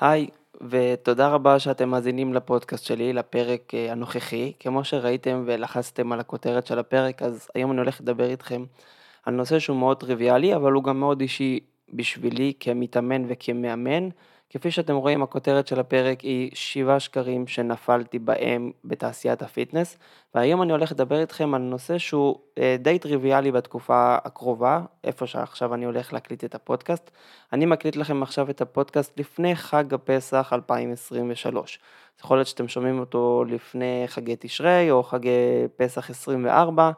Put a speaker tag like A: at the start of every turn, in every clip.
A: היי, ותודה רבה שאתם מאזינים לפודקאסט שלי, לפרק אה, הנוכחי. כמו שראיתם ולחצתם על הכותרת של הפרק, אז היום אני הולך לדבר איתכם על נושא שהוא מאוד טריוויאלי, אבל הוא גם מאוד אישי בשבילי כמתאמן וכמאמן. כפי שאתם רואים, הכותרת של הפרק היא שבעה שקרים שנפלתי בהם בתעשיית ה fitness, והיום אני הולך לדבר איתכם על נושא שהוא אה, די טריוויאלי בתקופה הקרובה, איפה שעכשיו אני הולך להקליט את הפודקאסט. אני מקליט לכם עכשיו את הפודקאסט לפני חג הפסח 2023. יכול להיות שאתם שומעים אותו לפני חגי תשרי או חגי פסח 24, אה,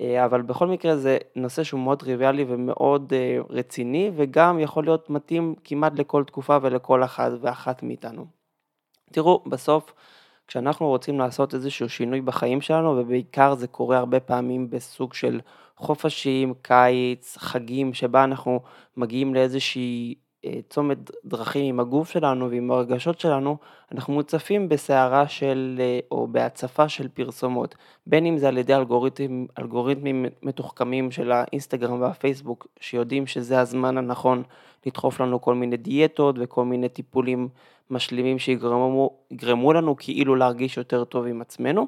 A: אבל בכל מקרה זה נושא שהוא מאוד טריוויאלי ומאוד אה, רציני וגם יכול להיות מתאים כמעט לכל תקופה ולכל אחד ואחת מאיתנו. תראו, בסוף כשאנחנו רוצים לעשות איזשהו שינוי בחיים שלנו ובעיקר זה קורה הרבה פעמים בסוג של חופשים, קיץ, חגים, שבה אנחנו מגיעים לאיזושהי אה, צומת דרכים עם הגוף שלנו ועם הרגשות שלנו, אנחנו מוצפים בסערה של, אה, או בהצפה של פרסומות, בין אם זה על ידי אלגוריתמים, אלגוריתמים מתוחכמים של האינסטגרם והפייסבוק, שיודעים שזה הזמן הנכון לדחוף לנו כל מיני דיאטות וכל מיני טיפולים משלימים שיגרמו לנו כאילו להרגיש יותר טוב עם עצמנו.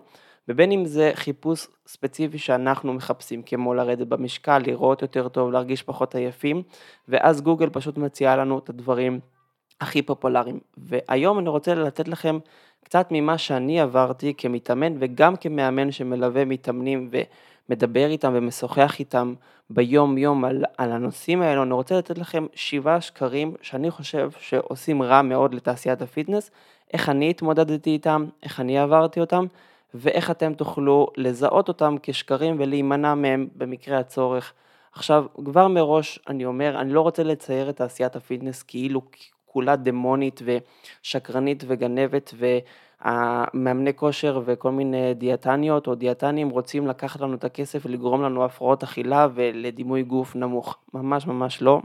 A: ובין אם זה חיפוש ספציפי שאנחנו מחפשים, כמו לרדת במשקל, לראות יותר טוב, להרגיש פחות עייפים, ואז גוגל פשוט מציעה לנו את הדברים הכי פופולריים. והיום אני רוצה לתת לכם קצת ממה שאני עברתי כמתאמן וגם כמאמן שמלווה מתאמנים ומדבר איתם ומשוחח איתם ביום יום על, על הנושאים האלו, אני רוצה לתת לכם שבעה שקרים שאני חושב שעושים רע מאוד לתעשיית הפיטנס, איך אני התמודדתי איתם, איך אני עברתי אותם, ואיך אתם תוכלו לזהות אותם כשקרים ולהימנע מהם במקרה הצורך. עכשיו, כבר מראש אני אומר, אני לא רוצה לצייר את תעשיית הפיטנס כאילו כולה דמונית ושקרנית וגנבת והמאמני כושר וכל מיני דיאטניות או דיאטנים רוצים לקחת לנו את הכסף ולגרום לנו הפרעות אכילה ולדימוי גוף נמוך. ממש ממש לא.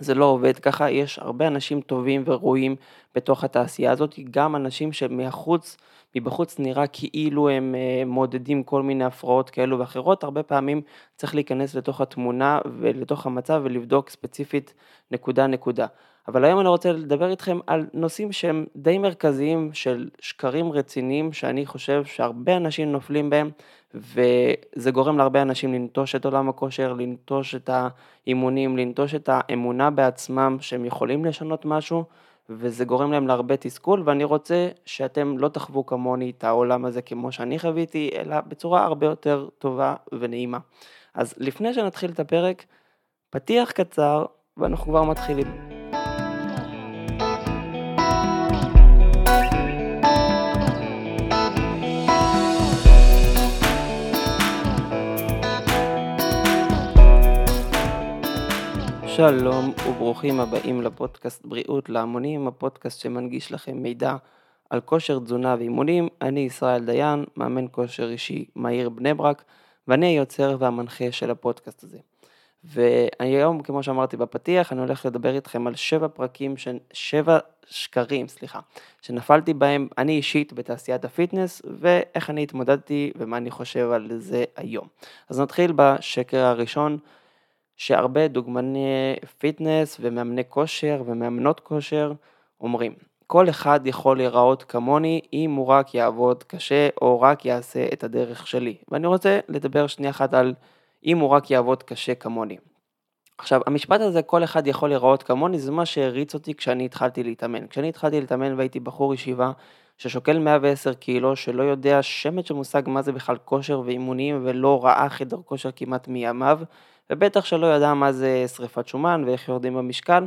A: זה לא עובד ככה, יש הרבה אנשים טובים וראויים בתוך התעשייה הזאת, גם אנשים שמחוץ מבחוץ נראה כאילו הם אה, מעודדים כל מיני הפרעות כאלו ואחרות, הרבה פעמים צריך להיכנס לתוך התמונה ולתוך המצב ולבדוק ספציפית נקודה נקודה. אבל היום אני רוצה לדבר איתכם על נושאים שהם די מרכזיים של שקרים רציניים שאני חושב שהרבה אנשים נופלים בהם וזה גורם להרבה אנשים לנטוש את עולם הכושר, לנטוש את האימונים, לנטוש את האמונה בעצמם שהם יכולים לשנות משהו וזה גורם להם להרבה תסכול, ואני רוצה שאתם לא תחוו כמוני את העולם הזה כמו שאני חוויתי, אלא בצורה הרבה יותר טובה ונעימה. אז לפני שנתחיל את הפרק, פתיח קצר, ואנחנו כבר מתחילים. שלום וברוכים הבאים לפודקאסט בריאות להמונים, הפודקאסט שמנגיש לכם מידע על כושר תזונה ואימונים. אני ישראל דיין, מאמן כושר אישי מהיר בני ברק, ואני היוצר והמנחה של הפודקאסט הזה. והיום, כמו שאמרתי בפתיח, אני הולך לדבר איתכם על שבע פרקים, ש... שבע שקרים, סליחה, שנפלתי בהם אני אישית בתעשיית ה fitness, ואיך אני התמודדתי ומה אני חושב על זה היום. אז נתחיל בשקר הראשון. שהרבה דוגמני פיטנס ומאמני כושר ומאמנות כושר אומרים, כל אחד יכול להיראות כמוני אם הוא רק יעבוד קשה או רק יעשה את הדרך שלי. ואני רוצה לדבר שנייה אחת על אם הוא רק יעבוד קשה כמוני. עכשיו, המשפט הזה, כל אחד יכול להיראות כמוני, זה מה שהריץ אותי כשאני התחלתי להתאמן. כשאני התחלתי להתאמן והייתי בחור ישיבה ששוקל 110 קילו, שלא יודע שמץ של מושג מה זה בכלל כושר ואימונים ולא ראה חדר כושר כמעט מימיו, ובטח שלא ידע מה זה שריפת שומן ואיך יורדים במשקל.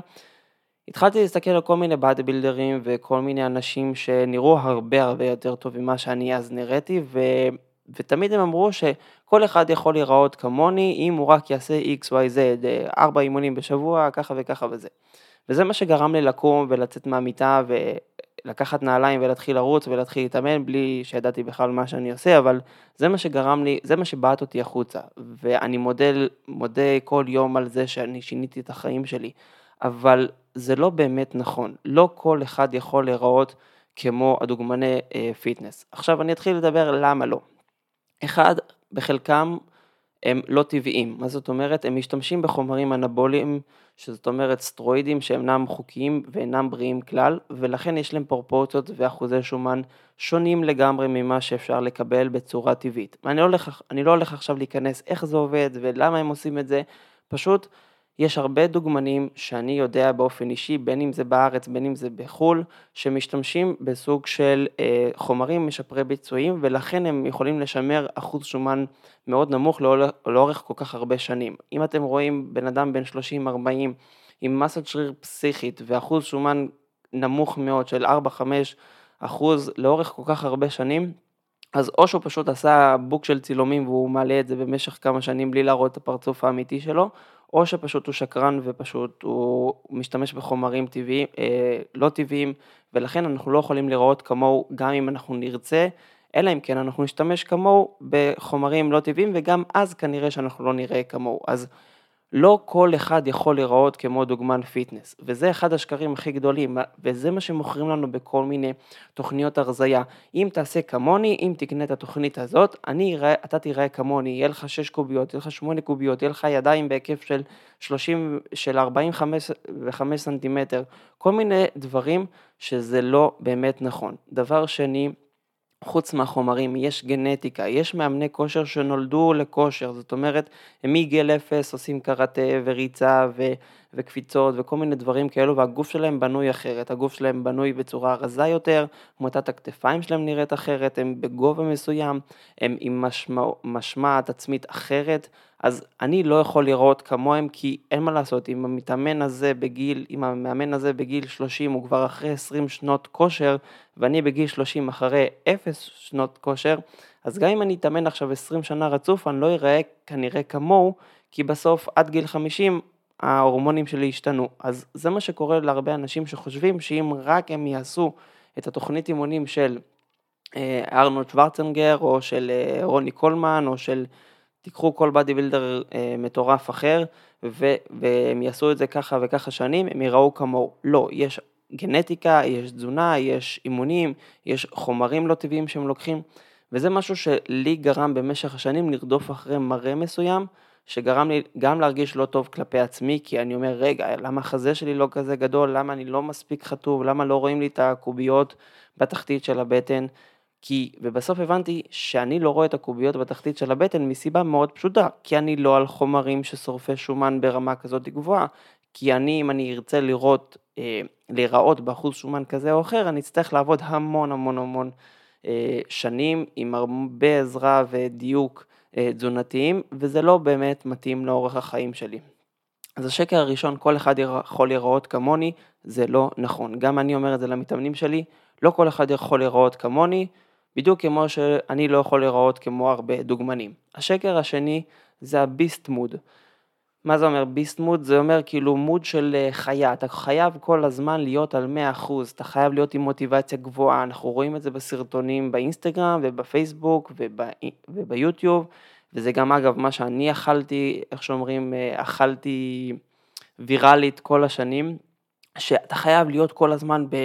A: התחלתי להסתכל על כל מיני באדי בילדרים וכל מיני אנשים שנראו הרבה הרבה יותר טוב ממה שאני אז נראיתי, ו... ותמיד הם אמרו שכל אחד יכול להיראות כמוני אם הוא רק יעשה XYZ, ארבע אימונים בשבוע, ככה וככה וזה. וזה מה שגרם לי לקום ולצאת מהמיטה לקחת נעליים ולהתחיל לרוץ ולהתחיל להתאמן בלי שידעתי בכלל מה שאני עושה, אבל זה מה שגרם לי, זה מה שבעט אותי החוצה, ואני מודה, מודה כל יום על זה שאני שיניתי את החיים שלי, אבל זה לא באמת נכון, לא כל אחד יכול להיראות כמו הדוגמני אה, פיטנס. עכשיו אני אתחיל לדבר למה לא. אחד, בחלקם הם לא טבעיים. מה זאת אומרת? הם משתמשים בחומרים אנבוליים, שזאת אומרת סטרואידים שאינם חוקיים ואינם בריאים כלל, ולכן יש להם פרופורציות ואחוזי שומן שונים לגמרי ממה שאפשר לקבל בצורה טבעית. ואני לא הולך, לא הולך עכשיו להיכנס איך זה עובד ולמה הם עושים את זה, פשוט יש הרבה דוגמנים שאני יודע באופן אישי, בין אם זה בארץ, בין אם זה בחו"ל, שמשתמשים בסוג של אה, חומרים משפרי ביצועים, ולכן הם יכולים לשמר אחוז שומן מאוד נמוך לאורך, כל כך הרבה שנים. אם אתם רואים בן אדם בן 30-40 עם מסת שריר פסיכית ואחוז שומן נמוך מאוד של 4-5 אחוז לאורך כל כך הרבה שנים, אז או שהוא פשוט עשה בוק של צילומים והוא מעלה את זה במשך כמה שנים בלי להראות את הפרצוף האמיתי שלו, או שפשוט הוא שקרן ופשוט הוא משתמש בחומרים טבעיים, אה, לא טבעיים, ולכן אנחנו לא יכולים לראות כמוהו גם אם אנחנו נרצה, אלא אם כן אנחנו נשתמש כמוהו בחומרים לא טבעיים, וגם אז כנראה שאנחנו לא נראה כמוהו. אז לא כל אחד יכול להיראות כמו דוגמן fitness, וזה אחד השקרים הכי גדולים, וזה מה שמוכרים לנו בכל מיני תוכניות הרזייה. אם תעשה כמוני, אם תקנה את התוכנית הזאת, אני אראה, אתה תיראה כמוני, יהיה לך 6 קוביות, יהיה לך 8 קוביות, יהיה לך ידיים בהיקף של 30, של 45 סנטימטר, כל מיני דברים שזה לא באמת נכון. דבר שני, חוץ מהחומרים, יש גנטיקה, יש מאמני כושר שנולדו לכושר, זאת אומרת, הם מגיל אפס עושים קראטה וריצה ו, וקפיצות וכל מיני דברים כאלו, והגוף שלהם בנוי אחרת, הגוף שלהם בנוי בצורה רזה יותר, מוטת הכתפיים שלהם נראית אחרת, הם בגובה מסוים, הם עם משמע, משמעת עצמית אחרת, אז אני לא יכול לראות כמוהם, כי אין מה לעשות, אם המתאמן הזה בגיל, אם המאמן הזה בגיל 30 הוא כבר אחרי 20 שנות כושר, ואני בגיל 30 אחרי 0 שנות כושר, אז גם אם אני אתאמן עכשיו 20 שנה רצוף, אני לא אראה כנראה כמוהו, כי בסוף עד גיל 50 ההורמונים שלי השתנו. אז זה מה שקורה להרבה אנשים שחושבים שאם רק הם יעשו את התוכנית אימונים של אה, ארנולד שוורצנגר, או של אה, רוני קולמן, או של תיקחו כל בדי בילדר אה, מטורף אחר ו, והם יעשו את זה ככה וככה שנים, הם יראו כמוהו. לא, יש גנטיקה, יש תזונה, יש אימונים, יש חומרים לא טבעיים שהם לוקחים, וזה משהו שלי גרם במשך השנים לרדוף אחרי מראה מסוים, שגרם לי גם להרגיש לא טוב כלפי עצמי, כי אני אומר, רגע, למה החזה שלי לא כזה גדול, למה אני לא מספיק חטוב, למה לא רואים לי את הקוביות בתחתית של הבטן, כי, ובסוף הבנתי שאני לא רואה את הקוביות בתחתית של הבטן מסיבה מאוד פשוטה, כי אני לא על חומרים ששורפי שומן ברמה כזאת גבוהה, כי אני, אם אני ארצה לראות, אה, להיראות באחוז שומן כזה או אחר, אני אצטרך לעבוד המון המון המון אה, שנים עם הרבה עזרה ודיוק תזונתיים, וזה לא באמת מתאים לאורך החיים שלי. אז השקר הראשון, כל אחד יכול להיראות כמוני, זה לא נכון. גם אני אומר את זה למתאמנים שלי, לא כל אחד יכול להיראות כמוני, בדיוק כמו שאני לא יכול להיראות כמו הרבה דוגמנים. השקר השני זה הביסט מוד. מה זה אומר? beast mode? זה אומר כאילו mode של אה, חיה, אתה חייב כל הזמן להיות על 100%, אתה חייב להיות עם מוטיבציה גבוהה, אנחנו רואים את זה בסרטונים באינסטגרם ובפייסבוק וב, וביוטיוב, וזה גם אגב מה שאני אכלתי, איך שאומרים, אה, אכלתי ויראלית כל השנים, שאתה חייב להיות כל הזמן ב...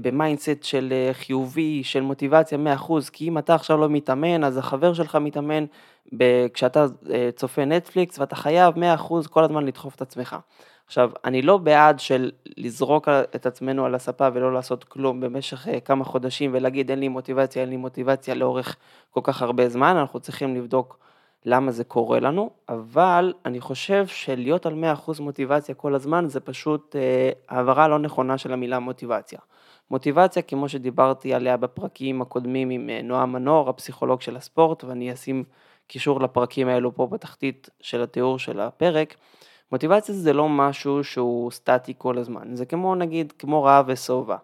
A: ב mindset של אה, חיובי, של מוטיבציה 100%, כי אם אתה עכשיו לא מתאמן, אז החבר שלך מתאמן כשאתה אה, צופה נטפליקס, ואתה חייב 100% כל הזמן לדחוף את עצמך. עכשיו, אני לא בעד של לזרוק את עצמנו על הספה ולא לעשות כלום במשך אה, כמה חודשים ולהגיד אין לי מוטיבציה, אין לי מוטיבציה לאורך כל כך הרבה זמן, אנחנו צריכים לבדוק למה זה קורה לנו, אבל אני חושב שלהיות על 100% מוטיבציה כל הזמן זה פשוט אה, העברה לא נכונה של המילה מוטיבציה. מוטיבציה, כמו שדיברתי עליה בפרקים הקודמים עם אה, נועם מנור, הפסיכולוג של הספורט, ואני אשים קישור לפרקים האלו פה בתחתית של התיאור של הפרק, מוטיבציה זה לא משהו שהוא סטטי כל הזמן, זה כמו נגיד, כמו רעב ושובע.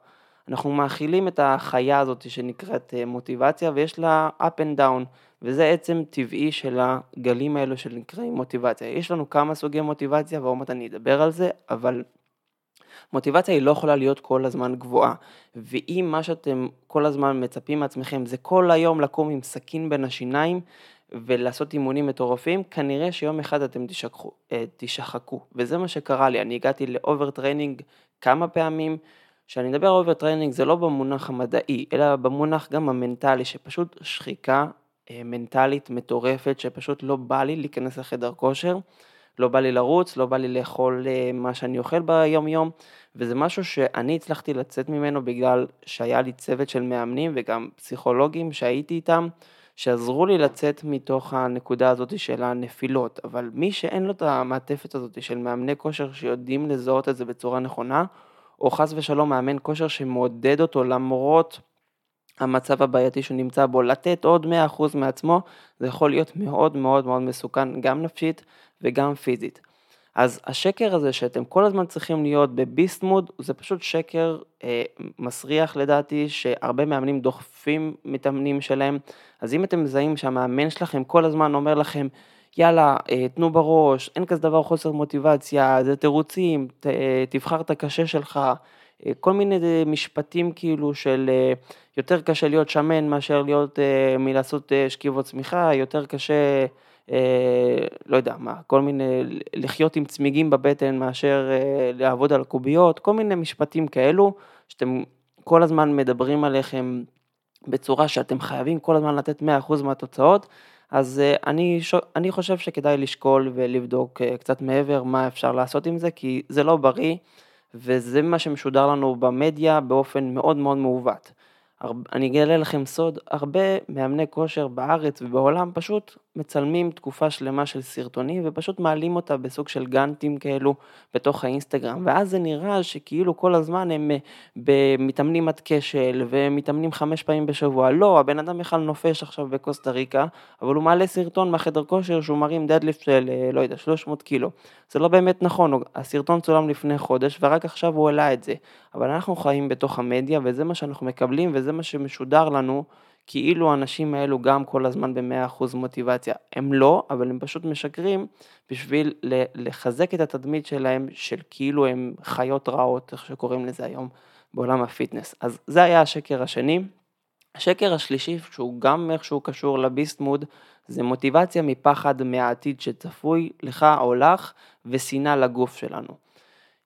A: אנחנו מאכילים את החיה הזאת שנקראת אה, מוטיבציה ויש לה up and down. וזה עצם טבעי של הגלים האלו שנקראים מוטיבציה. יש לנו כמה סוגי מוטיבציה ועוד מעט אני אדבר על זה, אבל מוטיבציה היא לא יכולה להיות כל הזמן גבוהה, ואם מה שאתם כל הזמן מצפים מעצמכם זה כל היום לקום עם סכין בין השיניים ולעשות אימונים מטורפים, כנראה שיום אחד אתם תשכחו, אה, תישחקו, וזה מה שקרה לי, אני הגעתי ל over training כמה פעמים, כשאני מדבר over training זה לא במונח המדעי, אלא במונח גם המנטלי, שפשוט שחיקה מנטלית מטורפת, שפשוט לא בא לי להיכנס לחדר כושר, לא בא לי לרוץ, לא בא לי לאכול אה, מה שאני אוכל ביום יום, וזה משהו שאני הצלחתי לצאת ממנו בגלל שהיה לי צוות של מאמנים וגם פסיכולוגים שהייתי איתם, שעזרו לי לצאת מתוך הנקודה הזאת של הנפילות, אבל מי שאין לו את המעטפת הזאת של מאמני כושר שיודעים לזהות את זה בצורה נכונה, או חס ושלום מאמן כושר שמעודד אותו למרות המצב הבעייתי שהוא נמצא בו, לתת עוד 100% מעצמו, זה יכול להיות מאוד מאוד מאוד מסוכן, גם נפשית וגם פיזית. אז השקר הזה שאתם כל הזמן צריכים להיות בביסט מוד, זה פשוט שקר אה, מסריח לדעתי, שהרבה מאמנים דוחפים מתאמנים שלהם. אז אם אתם מזהים שהמאמן שלכם כל הזמן אומר לכם, יאללה, אה, תנו בראש, אין כזה דבר חוסר מוטיבציה, זה תירוצים, ת, אה, תבחר את הקשה שלך, כל מיני משפטים כאילו של יותר קשה להיות שמן מאשר להיות, מלעשות שכיבות צמיחה, יותר קשה, לא יודע מה, כל מיני, לחיות עם צמיגים בבטן מאשר לעבוד על קוביות, כל מיני משפטים כאלו, שאתם כל הזמן מדברים עליכם בצורה שאתם חייבים כל הזמן לתת 100% מהתוצאות, אז אה, אני, אני חושב שכדאי לשקול ולבדוק אה, קצת מעבר מה אפשר לעשות עם זה, כי זה לא בריא, וזה מה שמשודר לנו במדיה באופן מאוד מאוד מעוות. אני אגלה לכם סוד, הרבה מאמני כושר בארץ ובעולם פשוט מצלמים תקופה שלמה של סרטונים ופשוט מעלים אותה בסוג של גאנטים כאלו בתוך האינסטגרם ואז זה נראה שכאילו כל הזמן הם אה, מתאמנים עד כשל ומתאמנים חמש פעמים בשבוע. לא, הבן אדם בכלל נופש עכשיו בקוסטה ריקה, אבל הוא מעלה סרטון מהחדר כושר שהוא מרים דדליפט של אה, לא יודע 300 קילו. זה לא באמת נכון, הסרטון צולם לפני חודש ורק עכשיו הוא העלה את זה. אבל אנחנו חיים בתוך המדיה וזה מה שאנחנו מקבלים וזה מה שמשודר לנו. כאילו האנשים האלו גם כל הזמן ב-100% מוטיבציה. הם לא, אבל הם פשוט משקרים בשביל לחזק את התדמית שלהם של כאילו הם חיות רעות, איך שקוראים לזה היום בעולם הפיטנס. אז זה היה השקר השני. השקר השלישי, שהוא גם איכשהו קשור לביסט מוד, זה מוטיבציה מפחד מהעתיד שצפוי לך או לך, ושנאה לגוף שלנו.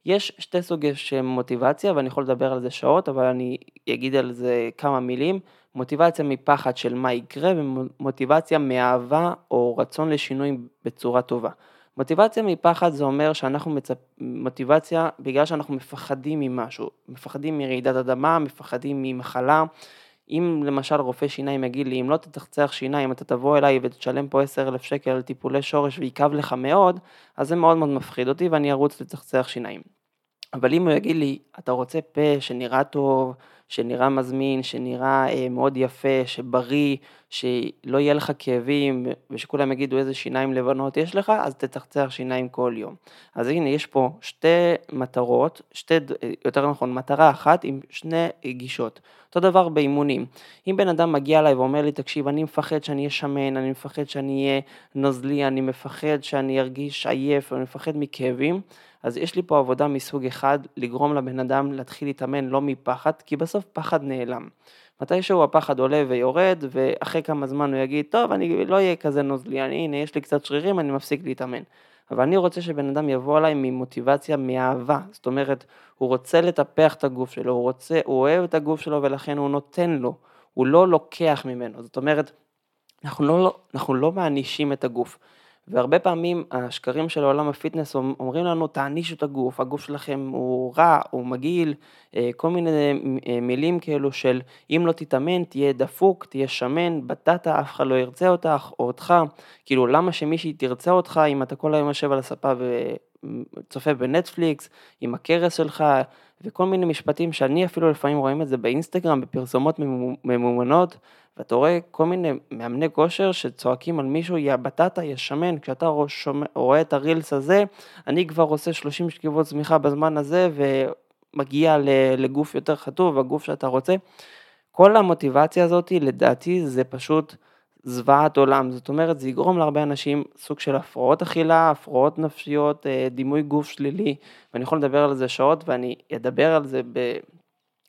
A: יש שתי סוגי של מוטיבציה, ואני יכול לדבר על זה שעות, אבל אני אגיד על זה כמה מילים. מוטיבציה מפחד של מה יקרה ומוטיבציה מאהבה או רצון לשינוי בצורה טובה. מוטיבציה מפחד זה אומר שאנחנו מצפ... מוטיבציה בגלל שאנחנו מפחדים ממשהו, מפחדים מרעידת אדמה, מפחדים ממחלה. אם למשל רופא שיניים יגיד לי, אם לא תתחצח שיניים, אתה תבוא אליי ותשלם פה 10,000 שקל על טיפולי שורש ויכאב לך מאוד, אז זה מאוד מאוד מפחיד אותי ואני ארוץ לצחצח שיניים. אבל אם הוא יגיד לי, אתה רוצה פה שנראה טוב, שנראה מזמין, שנראה אה, מאוד יפה, שבריא, שלא יהיה לך כאבים, ושכולם יגידו איזה שיניים לבנות יש לך, אז תצחצח שיניים כל יום. אז הנה, יש פה שתי מטרות, שתי, יותר נכון, מטרה אחת עם שני גישות. אותו דבר באימונים. אם בן אדם מגיע אליי ואומר לי, תקשיב, אני מפחד שאני אהיה שמן, אני מפחד שאני אהיה נוזלי, אני מפחד שאני ארגיש עייף, אני מפחד מכאבים, אז יש לי פה עבודה מסוג אחד, לגרום לבן אדם להתחיל להתאמן לא מפחד, כי בסוף פחד נעלם. מתישהו הפחד עולה ויורד, ואחרי כמה זמן הוא יגיד, טוב, אני לא אהיה כזה נוזלי, אני, הנה, יש לי קצת שרירים, אני מפסיק להתאמן. אבל אני רוצה שבן אדם יבוא אליי ממוטיבציה, מאהבה. זאת אומרת, הוא רוצה לטפח את הגוף שלו, הוא רוצה, הוא אוהב את הגוף שלו ולכן הוא נותן לו, הוא לא לוקח ממנו. זאת אומרת, אנחנו לא, אנחנו לא מענישים את הגוף. והרבה פעמים השקרים של עולם הפיטנס אומרים לנו תענישו את הגוף, הגוף שלכם הוא רע, הוא מגעיל, אה, כל מיני אה, מילים כאלו של אם לא תתאמן תהיה דפוק, תהיה שמן, בטטה, אף אחד לא ירצה אותך או אותך, כאילו למה שמישהי תרצה אותך אם אתה כל היום יושב על הספה וצופה בנטפליקס, עם הכרס שלך, וכל מיני משפטים שאני אפילו לפעמים רואים את זה באינסטגרם, בפרסומות ממומנות. ואתה רואה כל מיני מאמני כושר שצועקים על מישהו, יא בטטה, יא שמן, כשאתה רואה את הרילס הזה, אני כבר עושה 30 שכיבות צמיחה בזמן הזה ומגיע לגוף יותר חטוב, הגוף שאתה רוצה. כל המוטיבציה הזאת, לדעתי, זה פשוט זוועת עולם. זאת אומרת, זה יגרום להרבה אנשים סוג של הפרעות אכילה, הפרעות נפשיות, אה, דימוי גוף שלילי, ואני יכול לדבר על זה שעות, ואני אדבר על זה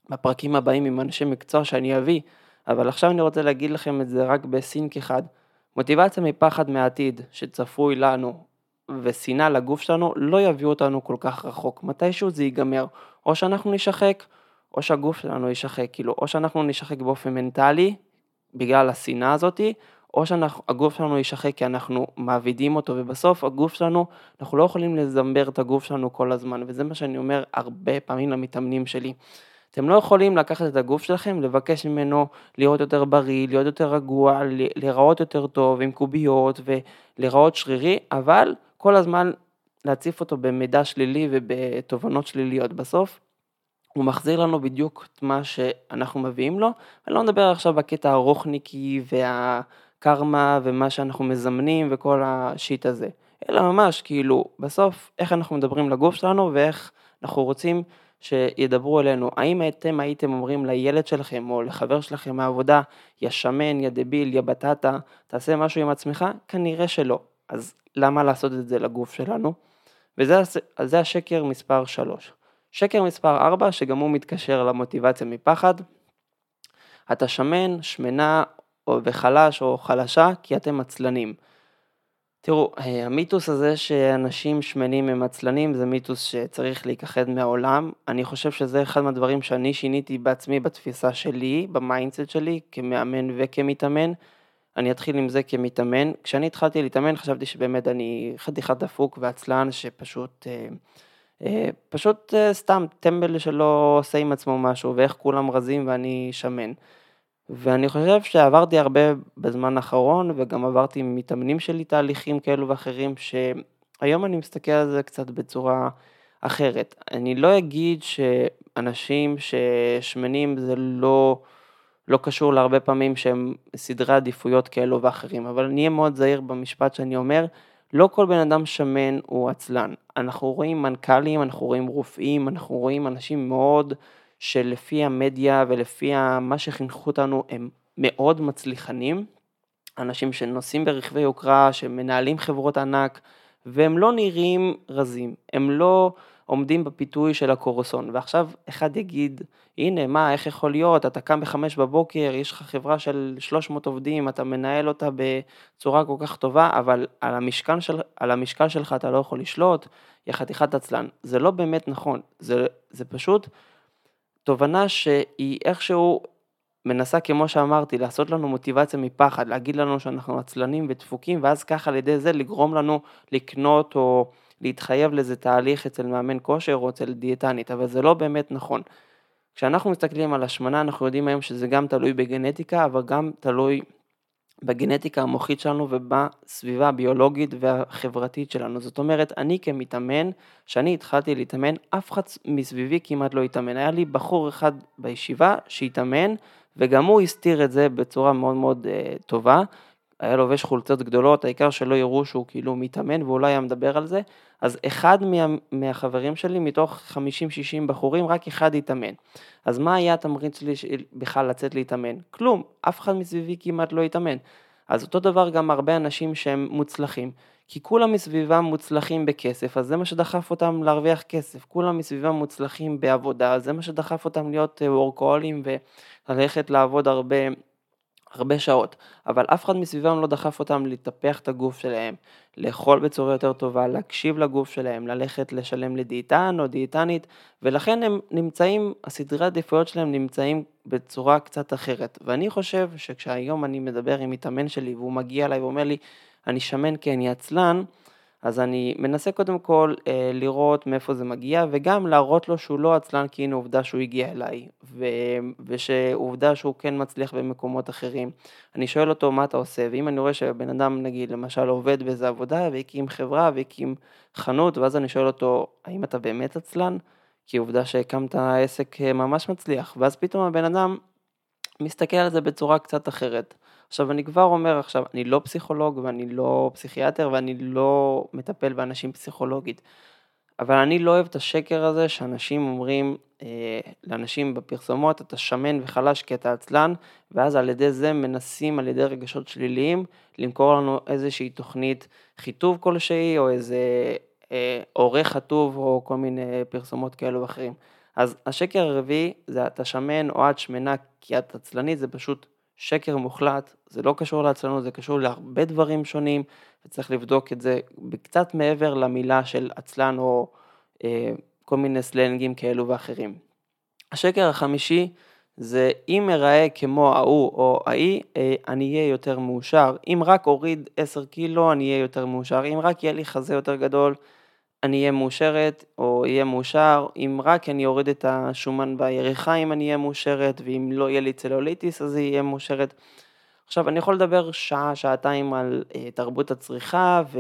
A: בפרקים הבאים עם אנשי מקצוע שאני אביא. אבל עכשיו אני רוצה להגיד לכם את זה רק בסינק אחד. מוטיבציה מפחד מהעתיד שצפוי לנו ושנאה לגוף שלנו לא יביאו אותנו כל כך רחוק. מתישהו זה ייגמר. או שאנחנו נשחק, או שהגוף שלנו יישחק. כאילו, או שאנחנו נשחק באופן מנטלי, בגלל השנאה הזאתי, או שהגוף שלנו יישחק כי אנחנו מעבידים אותו, ובסוף הגוף שלנו, אנחנו לא יכולים לזמבר את הגוף שלנו כל הזמן, וזה מה שאני אומר הרבה פעמים למתאמנים שלי. אתם לא יכולים לקחת את הגוף שלכם, לבקש ממנו להיות יותר בריא, להיות יותר רגוע, להיראות יותר טוב עם קוביות ולהיראות שרירי, אבל כל הזמן להציף אותו במידע שלילי ובתובנות שליליות. בסוף הוא מחזיר לנו בדיוק את מה שאנחנו מביאים לו, אני לא מדבר עכשיו בקטע הרוחניקי והקרמה ומה שאנחנו מזמנים וכל השיט הזה, אלא ממש כאילו בסוף איך אנחנו מדברים לגוף שלנו ואיך אנחנו רוצים שידברו אלינו. האם אתם הייתם אומרים לילד שלכם או לחבר שלכם מהעבודה, יא שמן, יא דביל, יא בטטה, תעשה משהו עם עצמך? כנראה שלא. אז למה לעשות את זה לגוף שלנו? וזה השקר מספר 3. שקר מספר 4, שגם הוא מתקשר למוטיבציה מפחד, אתה שמן, שמנה וחלש או חלשה כי אתם עצלנים. תראו, אה, המיתוס הזה שאנשים שמנים הם עצלנים זה מיתוס שצריך להיכחד מהעולם. אני חושב שזה אחד מהדברים שאני שיניתי בעצמי בתפיסה שלי, ב mindset שלי, כמאמן וכמתאמן. אני אתחיל עם זה כמתאמן. כשאני התחלתי להתאמן חשבתי שבאמת אני חתיכת דפוק ועצלן שפשוט... אה, פשוט סתם טמבל שלא עושה עם עצמו משהו ואיך כולם רזים ואני שמן. ואני חושב שעברתי הרבה בזמן האחרון, וגם עברתי עם מתאמנים שלי תהליכים כאלו ואחרים, שהיום אני מסתכל על זה קצת בצורה אחרת. אני לא אגיד שאנשים ששמנים זה לא, לא קשור להרבה פעמים שהם סדרי עדיפויות כאלו ואחרים, אבל אני אהיה מאוד זהיר במשפט שאני אומר, לא כל בן אדם שמן הוא עצלן. אנחנו רואים מנכ"לים, אנחנו רואים רופאים, אנחנו רואים אנשים מאוד... שלפי המדיה ולפי מה שחינכו אותנו הם מאוד מצליחנים, אנשים שנוסעים ברכבי יוקרה, שמנהלים חברות ענק, והם לא נראים רזים, הם לא עומדים בפיתוי של הקורסון, ועכשיו אחד יגיד, הנה מה, איך יכול להיות, אתה קם בחמש בבוקר, יש לך חברה של 300 עובדים, אתה מנהל אותה בצורה כל כך טובה, אבל על המשקל, של, על המשקל שלך אתה לא יכול לשלוט, יא חתיכת עצלן. זה לא באמת נכון, זה, זה פשוט תובנה שהיא איכשהו מנסה, כמו שאמרתי, לעשות לנו מוטיבציה מפחד, להגיד לנו שאנחנו עצלנים ודפוקים, ואז ככה על ידי זה לגרום לנו לקנות או להתחייב לאיזה תהליך אצל מאמן כושר או אצל דיאטנית, אבל זה לא באמת נכון. כשאנחנו מסתכלים על השמנה, אנחנו יודעים היום שזה גם תלוי בגנטיקה, אבל גם תלוי בגנטיקה המוחית שלנו ובסביבה הביולוגית והחברתית שלנו. זאת אומרת, אני כמתאמן, כשאני התחלתי להתאמן, אף אחד מסביבי כמעט לא התאמן. היה לי בחור אחד בישיבה שהתאמן, וגם הוא הסתיר את זה בצורה מאוד מאוד uh, טובה. היה לובש חולצות גדולות, העיקר שלא יראו שהוא כאילו מתאמן ואולי היה מדבר על זה. אז אחד מה, מהחברים שלי, מתוך 50-60 בחורים, רק אחד התאמן. אז מה היה התמריץ שלי בכלל לצאת להתאמן? כלום, אף אחד מסביבי כמעט לא התאמן. אז אותו דבר גם הרבה אנשים שהם מוצלחים, כי כולם מסביבם מוצלחים בכסף, אז זה מה שדחף אותם להרוויח כסף. כולם מסביבם מוצלחים בעבודה, אז זה מה שדחף אותם להיות וורקהולים וללכת לעבוד הרבה הרבה שעות, אבל אף אחד מסביבם לא דחף אותם לטפח את הגוף שלהם, לאכול בצורה יותר טובה, להקשיב לגוף שלהם, ללכת לשלם לדיאטן או דיאטנית, ולכן הם נמצאים, הסדרי העדיפויות שלהם נמצאים בצורה קצת אחרת. ואני חושב שכשהיום אני מדבר עם מתאמן שלי והוא מגיע אליי ואומר לי, אני שמן כי אני עצלן, אז אני מנסה קודם כל אה, לראות מאיפה זה מגיע, וגם להראות לו שהוא לא עצלן כי הנה עובדה שהוא הגיע אליי, ו... ושעובדה שהוא כן מצליח במקומות אחרים. אני שואל אותו מה אתה עושה, ואם אני רואה שבן אדם נגיד למשל עובד באיזה עבודה והקים חברה והקים חנות, ואז אני שואל אותו, האם אתה באמת עצלן? כי עובדה שהקמת עסק אה, ממש מצליח, ואז פתאום הבן אדם מסתכל על זה בצורה קצת אחרת. עכשיו אני כבר אומר עכשיו, אני לא פסיכולוג ואני לא פסיכיאטר ואני לא מטפל באנשים פסיכולוגית, אבל אני לא אוהב את השקר הזה שאנשים אומרים אה, לאנשים בפרסומות, אתה שמן וחלש כי אתה עצלן, ואז על ידי זה מנסים על ידי רגשות שליליים למכור לנו איזושהי תוכנית חיטוב כלשהי או איזה אה, עורך חטוב או כל מיני פרסומות כאלו ואחרים. אז השקר הרביעי זה אתה שמן או את שמנה כי את עצלנית, זה פשוט שקר מוחלט, זה לא קשור לעצלנות, זה קשור להרבה דברים שונים, וצריך לבדוק את זה קצת מעבר למילה של עצלן או אה, כל מיני סלנגים כאלו ואחרים. השקר החמישי זה אם אראה כמו ההוא או ההיא, אה, אני אהיה יותר מאושר. אם רק אוריד 10 קילו, אני אהיה יותר מאושר. אם רק יהיה לי חזה יותר גדול, אני אהיה מאושרת או אהיה מאושר. אם רק אני אוריד את השומן בירכיים, אני אהיה מאושרת, ואם לא יהיה לי צלוליטיס, אז היא אהיה מאושרת. עכשיו, אני יכול לדבר שעה, שעתיים על אה, תרבות הצריכה, ו...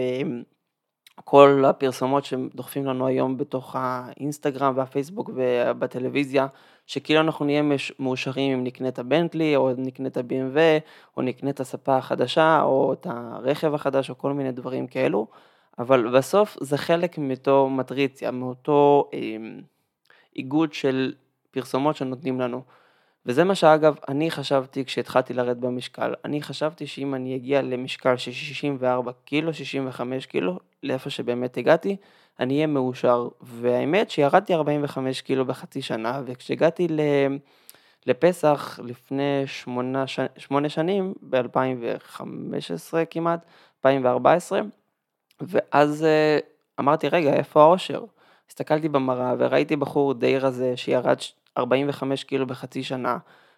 A: כל הפרסומות שדוחפים לנו היום בתוך האינסטגרם והפייסבוק ובטלוויזיה, שכאילו אנחנו נהיה מאושרים אם נקנה את הבנטלי, או נקנה את ה-BMW, או נקנה את הספה החדשה, או את הרכב החדש, או כל מיני דברים כאלו, אבל בסוף זה חלק מאותו מטריציה, מאותו אה, איגוד של פרסומות שנותנים לנו. וזה מה שאגב, אני חשבתי כשהתחלתי לרדת במשקל, אני חשבתי שאם אני אגיע למשקל של 64 קילו, 65 קילו, לאיפה שבאמת הגעתי, אני אהיה מאושר. והאמת שירדתי 45 קילו בחצי שנה, וכשהגעתי לפסח לפני שמונה, שמונה שנים, ב-2015 כמעט, 2014, ואז אה, אמרתי, רגע, איפה האושר? הסתכלתי במראה וראיתי בחור די רזה שירד 45 קילו בחצי שנה.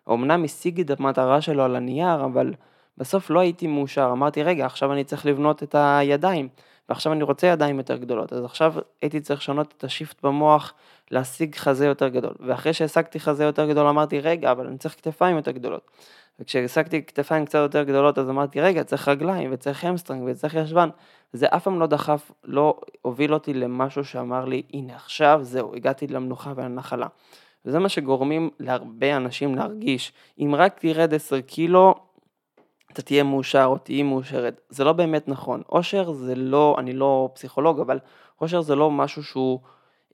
A: אמנם השיג את המטרה שלו על הנייר, אבל בסוף לא הייתי מאושר. אמרתי, רגע, עכשיו אני צריך לבנות את הידיים, ועכשיו אני רוצה ידיים יותר גדולות. אז עכשיו הייתי צריך לשנות את ה shift במוח, להשיג חזה יותר גדול. ואחרי שהשגתי חזה יותר גדול, אמרתי, רגע, אבל אני צריך כתפיים יותר גדולות. וכשהשגתי כתפיים קצת יותר גדולות, אז אמרתי, רגע, צריך רגליים, וצריך hamstring, וצריך ישבן. זה אף פעם לא דחף, לא הוביל אותי למשהו שאמר לי, הנה עכשיו, זהו, הגעתי למנוחה ולנחלה. וזה מה שגורמים להרבה אנשים להרגיש, אם רק תרד 10 קילו, אתה תהיה מאושר או תהיי מאושרת. זה לא באמת נכון. אושר זה לא, אני לא פסיכולוג, אבל אושר זה לא משהו שהוא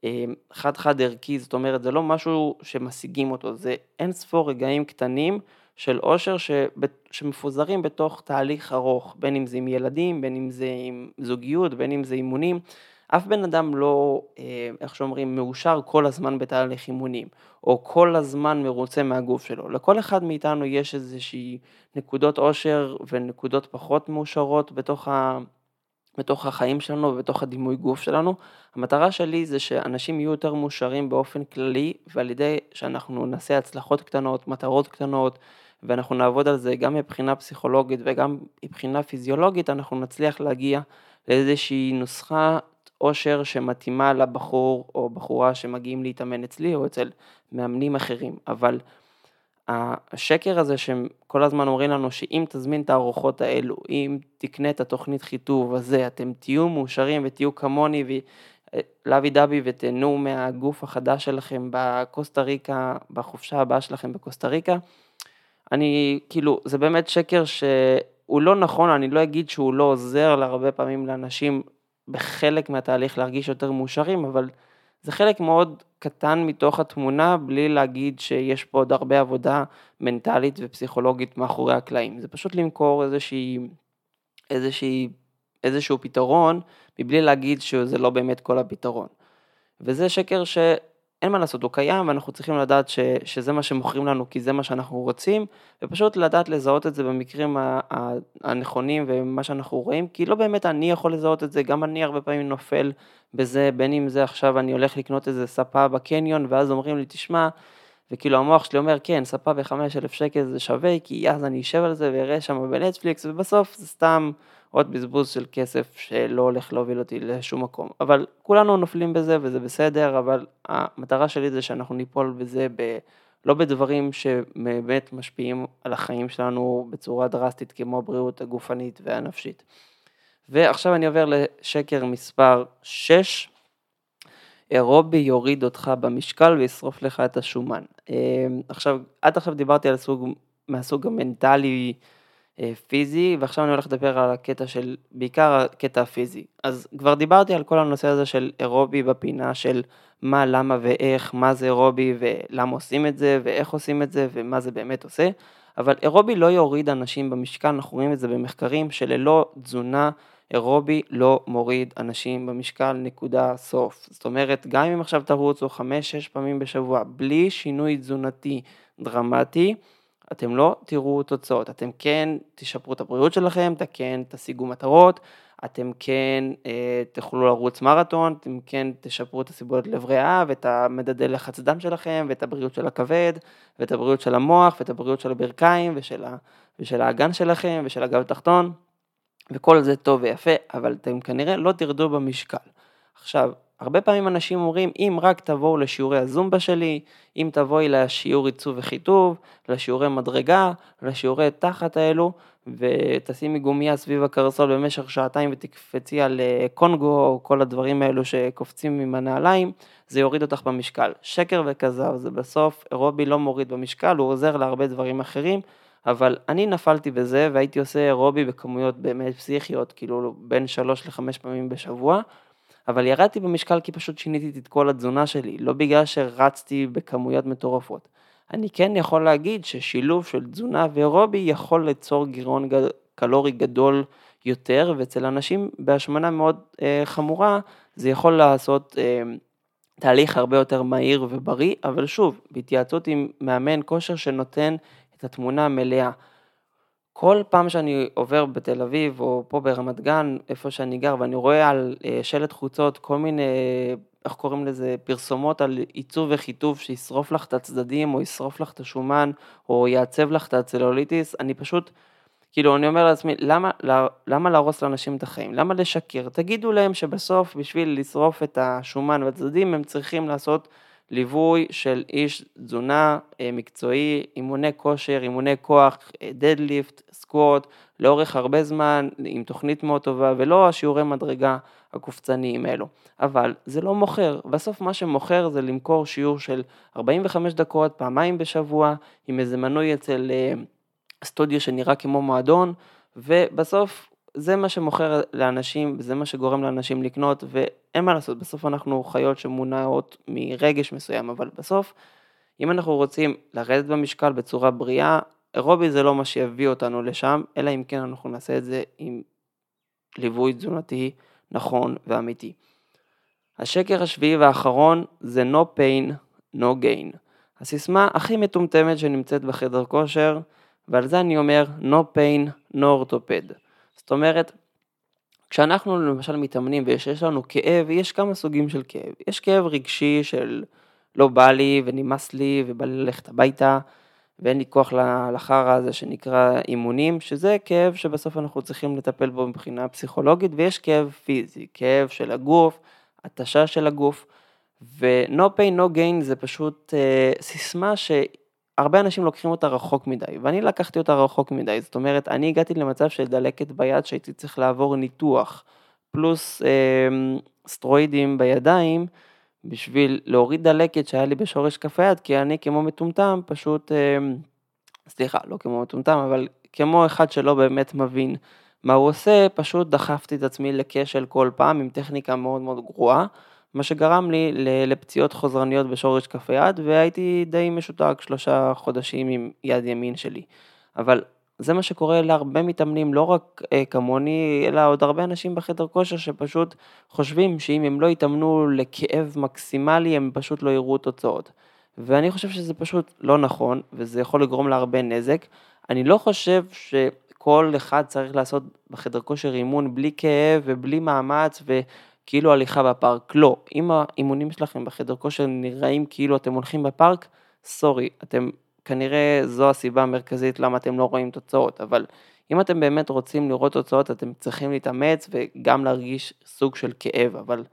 A: אה, חד חד ערכי, זאת אומרת, זה לא משהו שמשיגים אותו, זה אין ספור רגעים קטנים של אושר שמפוזרים בתוך תהליך ארוך, בין אם זה עם ילדים, בין אם זה עם זוגיות, בין אם זה אימונים. אף בן אדם לא, אה, איך שאומרים, מאושר כל הזמן בתהליך אימונים, או כל הזמן מרוצה מהגוף שלו. לכל אחד מאיתנו יש איזושהי נקודות עושר ונקודות פחות מאושרות בתוך, ה, בתוך החיים שלנו ובתוך הדימוי גוף שלנו. המטרה שלי זה שאנשים יהיו יותר מאושרים באופן כללי, ועל ידי שאנחנו נעשה הצלחות קטנות, מטרות קטנות, ואנחנו נעבוד על זה גם מבחינה פסיכולוגית וגם מבחינה פיזיולוגית, אנחנו נצליח להגיע לאיזושהי נוסחה אושר שמתאימה לבחור או בחורה שמגיעים להתאמן אצלי או אצל מאמנים אחרים, אבל השקר הזה שהם כל הזמן אומרים לנו שאם תזמין את הארוחות האלו, אם תקנה את התוכנית חיטוב הזה, אתם תהיו מאושרים ותהיו כמוני ולאבי דבי ותהנו מהגוף החדש שלכם בקוסטה ריקה, בחופשה הבאה שלכם בקוסטה ריקה, אני, כאילו, זה באמת שקר שהוא לא נכון, אני לא אגיד שהוא לא עוזר להרבה פעמים לאנשים בחלק מהתהליך להרגיש יותר מאושרים, אבל זה חלק מאוד קטן מתוך התמונה, בלי להגיד שיש פה עוד הרבה עבודה מנטלית ופסיכולוגית מאחורי הקלעים. זה פשוט למכור איזושהי, איזושהי, איזשהו פתרון, מבלי להגיד שזה לא באמת כל הפתרון. וזה שקר ש... אין מה לעשות, הוא קיים ואנחנו צריכים לדעת ש, שזה מה שמוכרים לנו כי זה מה שאנחנו רוצים, ופשוט לדעת לזהות את זה במקרים הנכונים ומה שאנחנו רואים, כי לא באמת אני יכול לזהות את זה, גם אני הרבה פעמים נופל בזה, בין אם זה עכשיו אני הולך לקנות איזה ספה בקניון ואז אומרים לי, תשמע, וכאילו המוח שלי אומר, כן, ספה בחמש אלף שקל זה שווה, כי אז אני אשב על זה ואראה שם בנטפליקס, ובסוף זה סתם עוד בזבוז של כסף שלא הולך להוביל אותי לשום מקום. אבל כולנו נופלים בזה וזה בסדר, אבל המטרה שלי זה שאנחנו ניפול בזה ב... לא בדברים שבאמת משפיעים על החיים שלנו בצורה דרסטית כמו הבריאות הגופנית והנפשית. ועכשיו אני עובר לשקר מספר 6, אירובי יוריד אותך במשקל וישרוף לך את השומן. אה, עכשיו, עד עכשיו דיברתי על סוג, מהסוג המנטלי פיזי, ועכשיו אני הולך לדבר על הקטע של, בעיקר הקטע הפיזי. אז כבר דיברתי על כל הנושא הזה של אירובי בפינה של מה, למה ואיך, מה זה אירובי ולמה עושים את זה ואיך עושים את זה ומה זה באמת עושה, אבל אירובי לא יוריד אנשים במשקל, אנחנו רואים את זה במחקרים שללא תזונה אירובי לא מוריד אנשים במשקל, נקודה, סוף. זאת אומרת, גם אם עכשיו תרוצו 5-6 פעמים בשבוע בלי שינוי תזונתי דרמטי, אתם לא תראו תוצאות, אתם כן תשפרו את הבריאות שלכם, אתם כן תשיגו מטרות, אתם כן אה, תוכלו לרוץ מרתון, אתם כן תשפרו את הסיבות לב ריאה ואת המדדי לחץ דם שלכם ואת הבריאות של הכבד ואת הבריאות של המוח ואת הבריאות של הברכיים ושל, ה, ושל האגן שלכם ושל הגב התחתון וכל זה טוב ויפה, אבל אתם כנראה לא תרדו במשקל. עכשיו, הרבה פעמים אנשים אומרים, אם רק תבואו לשיעורי הזומבה שלי, אם תבואי לשיעור עיצוב וחיטוב, לשיעורי מדרגה, לשיעורי תחת האלו, ותשימי גומייה סביב הקרסול במשך שעתיים ותקפצי על אה, קונגו או כל הדברים האלו שקופצים עם הנעליים, זה יוריד אותך במשקל. שקר וכזב, זה בסוף אירובי לא מוריד במשקל, הוא עוזר להרבה דברים אחרים, אבל אני נפלתי בזה והייתי עושה אירובי בכמויות באמת פסיכיות, כאילו בין שלוש לחמש פעמים בשבוע. אבל ירדתי במשקל כי פשוט שיניתי את כל התזונה שלי, לא בגלל שרצתי בכמויות מטורפות. אני כן יכול להגיד ששילוב של תזונה ואירובי יכול ליצור גירעון קלורי גדול יותר, ואצל אנשים בהשמנה מאוד אה, חמורה זה יכול לעשות אה, תהליך הרבה יותר מהיר ובריא, אבל שוב, בהתייעצות עם מאמן כושר שנותן את התמונה המלאה. כל פעם שאני עובר בתל אביב או פה ברמת גן, איפה שאני גר, ואני רואה על אה, שלט חוצות כל מיני, איך קוראים לזה, פרסומות על עיצוב וחיטוב שישרוף לך את הצדדים, או ישרוף לך את השומן, או יעצב לך את הצלוליטיס, אני פשוט, כאילו, אני אומר לעצמי, למה, למה להרוס לאנשים את החיים? למה לשקר? תגידו להם שבסוף, בשביל לשרוף את השומן והצדדים, הם צריכים לעשות ליווי של איש תזונה אה, מקצועי, אימוני כושר, אימוני כוח, דדליפט, אה, סקווט, לאורך הרבה זמן, עם תוכנית מאוד טובה, ולא השיעורי מדרגה הקופצניים האלו. אבל זה לא מוכר, בסוף מה שמוכר זה למכור שיעור של 45 דקות, פעמיים בשבוע, עם איזה מנוי אצל אה, סטודיו שנראה כמו מועדון, ובסוף זה מה שמוכר לאנשים, זה מה שגורם לאנשים לקנות, ואין מה לעשות, בסוף אנחנו חיות שמונעות מרגש מסוים, אבל בסוף, אם אנחנו רוצים לרדת במשקל בצורה בריאה, אירובי זה לא מה שיביא אותנו לשם, אלא אם כן אנחנו נעשה את זה עם ליווי תזונתי נכון ואמיתי. השקר השביעי והאחרון זה no pain, no gain. הסיסמה הכי מטומטמת שנמצאת בחדר כושר, ועל זה אני אומר no pain, no orthoped. זאת אומרת, כשאנחנו למשל מתאמנים ויש לנו כאב, יש כמה סוגים של כאב. יש כאב רגשי של לא בא לי ונמאס לי ובא לי ללכת הביתה ואין לי כוח לחרא הזה שנקרא אימונים, שזה כאב שבסוף אנחנו צריכים לטפל בו מבחינה פסיכולוגית, ויש כאב פיזי, כאב של הגוף, התשה של הגוף, ו-no pain no gain זה פשוט uh, סיסמה ש... הרבה אנשים לוקחים אותה רחוק מדי, ואני לקחתי אותה רחוק מדי, זאת אומרת, אני הגעתי למצב של דלקת ביד שהייתי צריך לעבור ניתוח, פלוס אה, סטרואידים בידיים, בשביל להוריד דלקת שהיה לי בשורש כף היד, כי אני כמו מטומטם, פשוט, אה, סליחה, לא כמו מטומטם, אבל כמו אחד שלא באמת מבין מה הוא עושה, פשוט דחפתי את עצמי לכשל כל פעם עם טכניקה מאוד מאוד גרועה. מה שגרם לי לפציעות חוזרניות בשורש כף היד, והייתי די משותק שלושה חודשים עם יד ימין שלי. אבל זה מה שקורה להרבה מתאמנים, לא רק אה, כמוני, אלא עוד הרבה אנשים בחדר כושר שפשוט חושבים שאם הם לא יתאמנו לכאב מקסימלי, הם פשוט לא יראו תוצאות. ואני חושב שזה פשוט לא נכון, וזה יכול לגרום להרבה נזק. אני לא חושב שכל אחד צריך לעשות בחדר כושר אימון בלי כאב ובלי מאמץ, ו... כאילו הליכה בפארק, לא, אם האימונים שלכם בחדר כושר נראים כאילו אתם הולכים בפארק, סורי, אתם, כנראה זו הסיבה המרכזית למה אתם לא רואים תוצאות, אבל אם אתם באמת רוצים לראות תוצאות, אתם צריכים להתאמץ וגם להרגיש סוג של כאב, אבל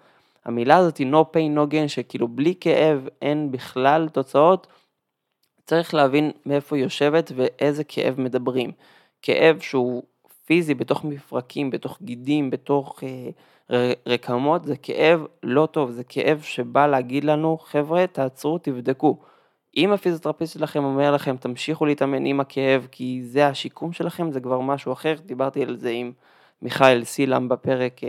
A: המילה הזאת היא no pain no gain, שכאילו בלי כאב אין בכלל תוצאות, צריך להבין מאיפה היא יושבת ואיזה כאב מדברים. כאב שהוא פיזי בתוך מפרקים, בתוך גידים, בתוך... אה, רקמות זה כאב לא טוב, זה כאב שבא להגיד לנו, חבר'ה, תעצרו, תבדקו. אם הפיזיותרפיסט שלכם אומר לכם, תמשיכו להתאמן עם הכאב, כי זה השיקום שלכם, זה כבר משהו אחר. דיברתי על זה עם מיכאל סילם בפרק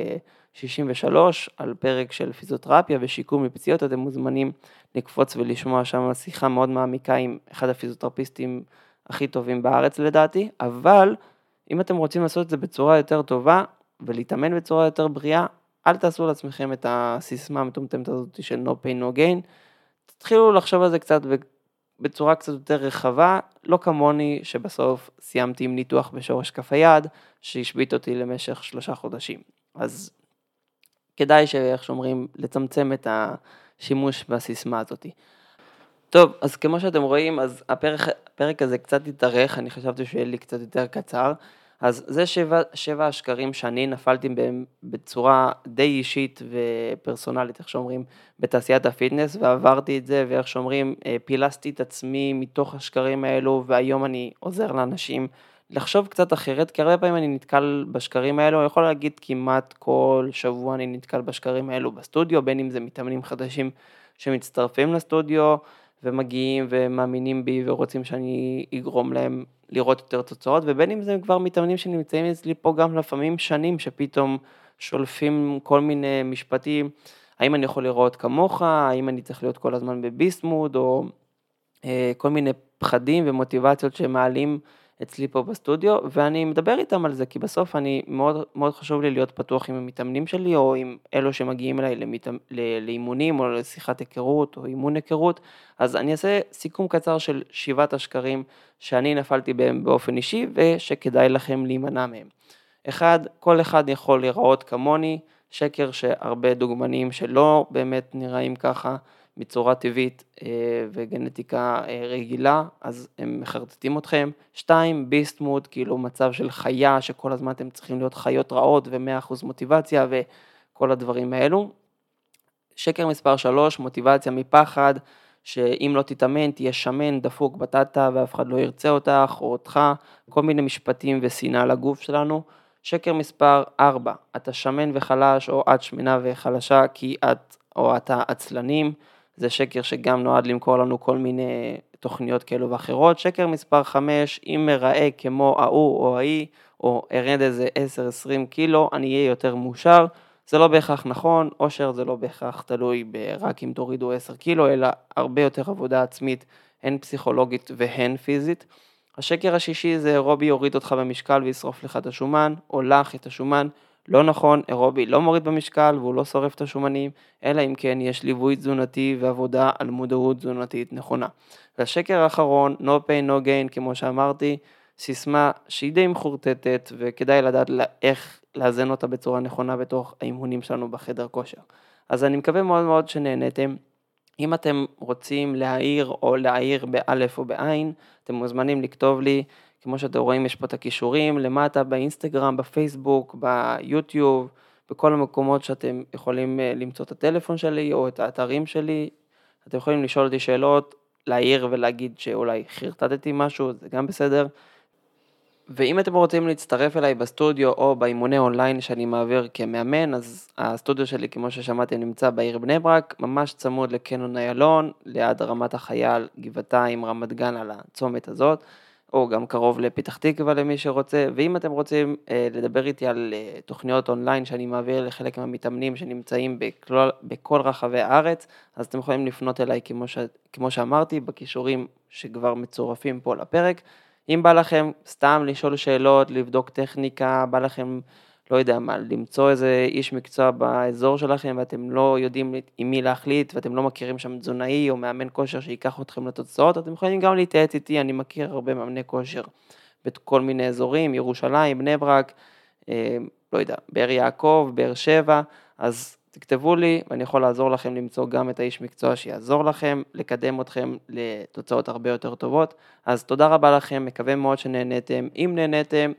A: 63, אה, על פרק של פיזיותרפיה ושיקום מפציעות, אתם מוזמנים לקפוץ ולשמוע שם שיחה מאוד מעמיקה עם אחד הפיזיותרפיסטים הכי טובים בארץ לדעתי, אבל אם אתם רוצים לעשות את זה בצורה יותר טובה, ולהתאמן בצורה יותר בריאה, אל תעשו לעצמכם את הסיסמה המטומטמת הזאת של no pain no gain, תתחילו לחשוב על זה קצת בצורה קצת יותר רחבה, לא כמוני שבסוף סיימתי עם ניתוח בשורש כף היד, שהשבית אותי למשך שלושה חודשים. אז כדאי שאיך שאומרים, לצמצם את השימוש בסיסמה הזאתי. טוב, אז כמו שאתם רואים, אז הפרק, הפרק הזה קצת התארך, אני חשבתי שיהיה לי קצת יותר קצר. אז זה שבע, שבע השקרים שאני נפלתי בהם בצורה די אישית ופרסונלית, איך שאומרים, בתעשיית ה fitness, ועברתי את זה, ואיך שאומרים, אה, פילסתי את עצמי מתוך השקרים האלו, והיום אני עוזר לאנשים לחשוב קצת אחרת, כי הרבה פעמים אני נתקל בשקרים האלו, אני יכול להגיד כמעט כל שבוע אני נתקל בשקרים האלו בסטודיו, בין אם זה מתאמנים חדשים שמצטרפים לסטודיו, ומגיעים ומאמינים בי ורוצים שאני אגרום להם לראות יותר תוצאות, ובין אם זה כבר מתאמנים שנמצאים אצלי פה גם לפעמים שנים, שפתאום שולפים כל מיני משפטים, האם אני יכול לראות כמוך, האם אני צריך להיות כל הזמן בביסט מוד, או אה, כל מיני פחדים ומוטיבציות שמעלים אצלי פה בסטודיו, ואני מדבר איתם על זה, כי בסוף אני, מאוד, מאוד חשוב לי להיות פתוח עם המתאמנים שלי, או עם אלו שמגיעים אליי למתאמ, לאימונים, או לשיחת היכרות, או אימון היכרות, אז אני אעשה סיכום קצר של שבעת השקרים שאני נפלתי בהם באופן אישי, ושכדאי לכם להימנע מהם. אחד, כל אחד יכול להיראות כמוני, שקר שהרבה דוגמנים שלא באמת נראים ככה, מצורה טבעית אה, וגנטיקה אה, רגילה, אז הם מחרטטים אתכם. שתיים, ביסט מוד, כאילו מצב של חיה, שכל הזמן אתם צריכים להיות חיות רעות ו-100% מוטיבציה וכל הדברים האלו. שקר מספר שלוש, מוטיבציה מפחד, שאם לא תתאמן תהיה שמן, דפוק בטטה ואף אחד לא ירצה אותך או אותך, כל מיני משפטים ושנאה לגוף שלנו. שקר מספר 4, אתה שמן וחלש או את שמנה וחלשה כי את או אתה עצלנים. זה שקר שגם נועד למכור לנו כל מיני תוכניות כאלו ואחרות. שקר מספר 5, אם מראה כמו ההוא או ההיא, או ארד איזה 10-20 קילו, אני אהיה יותר מאושר. זה לא בהכרח נכון, אושר זה לא בהכרח תלוי רק אם תורידו 10 קילו, אלא הרבה יותר עבודה עצמית, הן פסיכולוגית והן פיזית. השקר השישי זה רובי יוריד אותך במשקל וישרוף לך את השומן, או לך את השומן. לא נכון, אירובי לא מוריד במשקל והוא לא שורף את השומנים, אלא אם כן יש ליווי תזונתי ועבודה על מודעות תזונתית נכונה. והשקר האחרון, no pain no gain, כמו שאמרתי, סיסמה שהיא די מחורטטת וכדאי לדעת איך לאזן אותה בצורה נכונה בתוך האימונים שלנו בחדר כושר. אז אני מקווה מאוד מאוד שנהנתם. אם אתם רוצים להעיר או להעיר באלף או בעין, אתם מוזמנים לכתוב לי כמו שאתם רואים יש פה את הכישורים למטה באינסטגרם, בפייסבוק, ביוטיוב, בכל המקומות שאתם יכולים אה, למצוא את הטלפון שלי או את האתרים שלי. אתם יכולים לשאול אותי שאלות, להעיר ולהגיד שאולי חרטטתי משהו, זה גם בסדר. ואם אתם רוצים להצטרף אליי בסטודיו או באימוני אונליין שאני מעביר כמאמן, אז הסטודיו שלי, כמו ששמעתם, נמצא בעיר בני ברק, ממש צמוד לקניון איילון, ליד רמת החייל, גבעתיים, רמת גן על הצומת הזאת. או גם קרוב לפתח תקווה למי שרוצה, ואם אתם רוצים אה, לדבר איתי על אה, תוכניות אונליין שאני מעביר לחלק מהמתאמנים שנמצאים בכל, בכל רחבי הארץ, אז אתם יכולים לפנות אליי כמו, ש, כמו שאמרתי, בכישורים שכבר מצורפים פה לפרק. אם בא לכם סתם לשאול שאלות, לבדוק טכניקה, בא לכם לא יודע מה, למצוא איזה איש מקצוע באזור שלכם ואתם לא יודעים עם מי להחליט ואתם לא מכירים שם תזונאי או מאמן כושר שייקח אתכם לתוצאות, אתם יכולים גם להתייעץ איתי, אני מכיר הרבה מאמני כושר בכל מיני אזורים, ירושלים, בני ברק, אה, לא יודע, באר יעקב, באר שבע, אז תכתבו לי ואני יכול לעזור לכם למצוא גם את האיש מקצוע שיעזור לכם, לקדם אתכם לתוצאות הרבה יותר טובות. אז תודה רבה לכם, מקווה מאוד שנהניתם. אם נהניתם,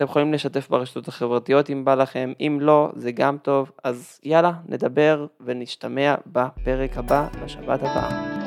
A: אתם יכולים לשתף ברשתות החברתיות אם בא לכם, אם לא, זה גם טוב. אז יאללה, נדבר ונשתמע בפרק הבא, בשבת הבאה.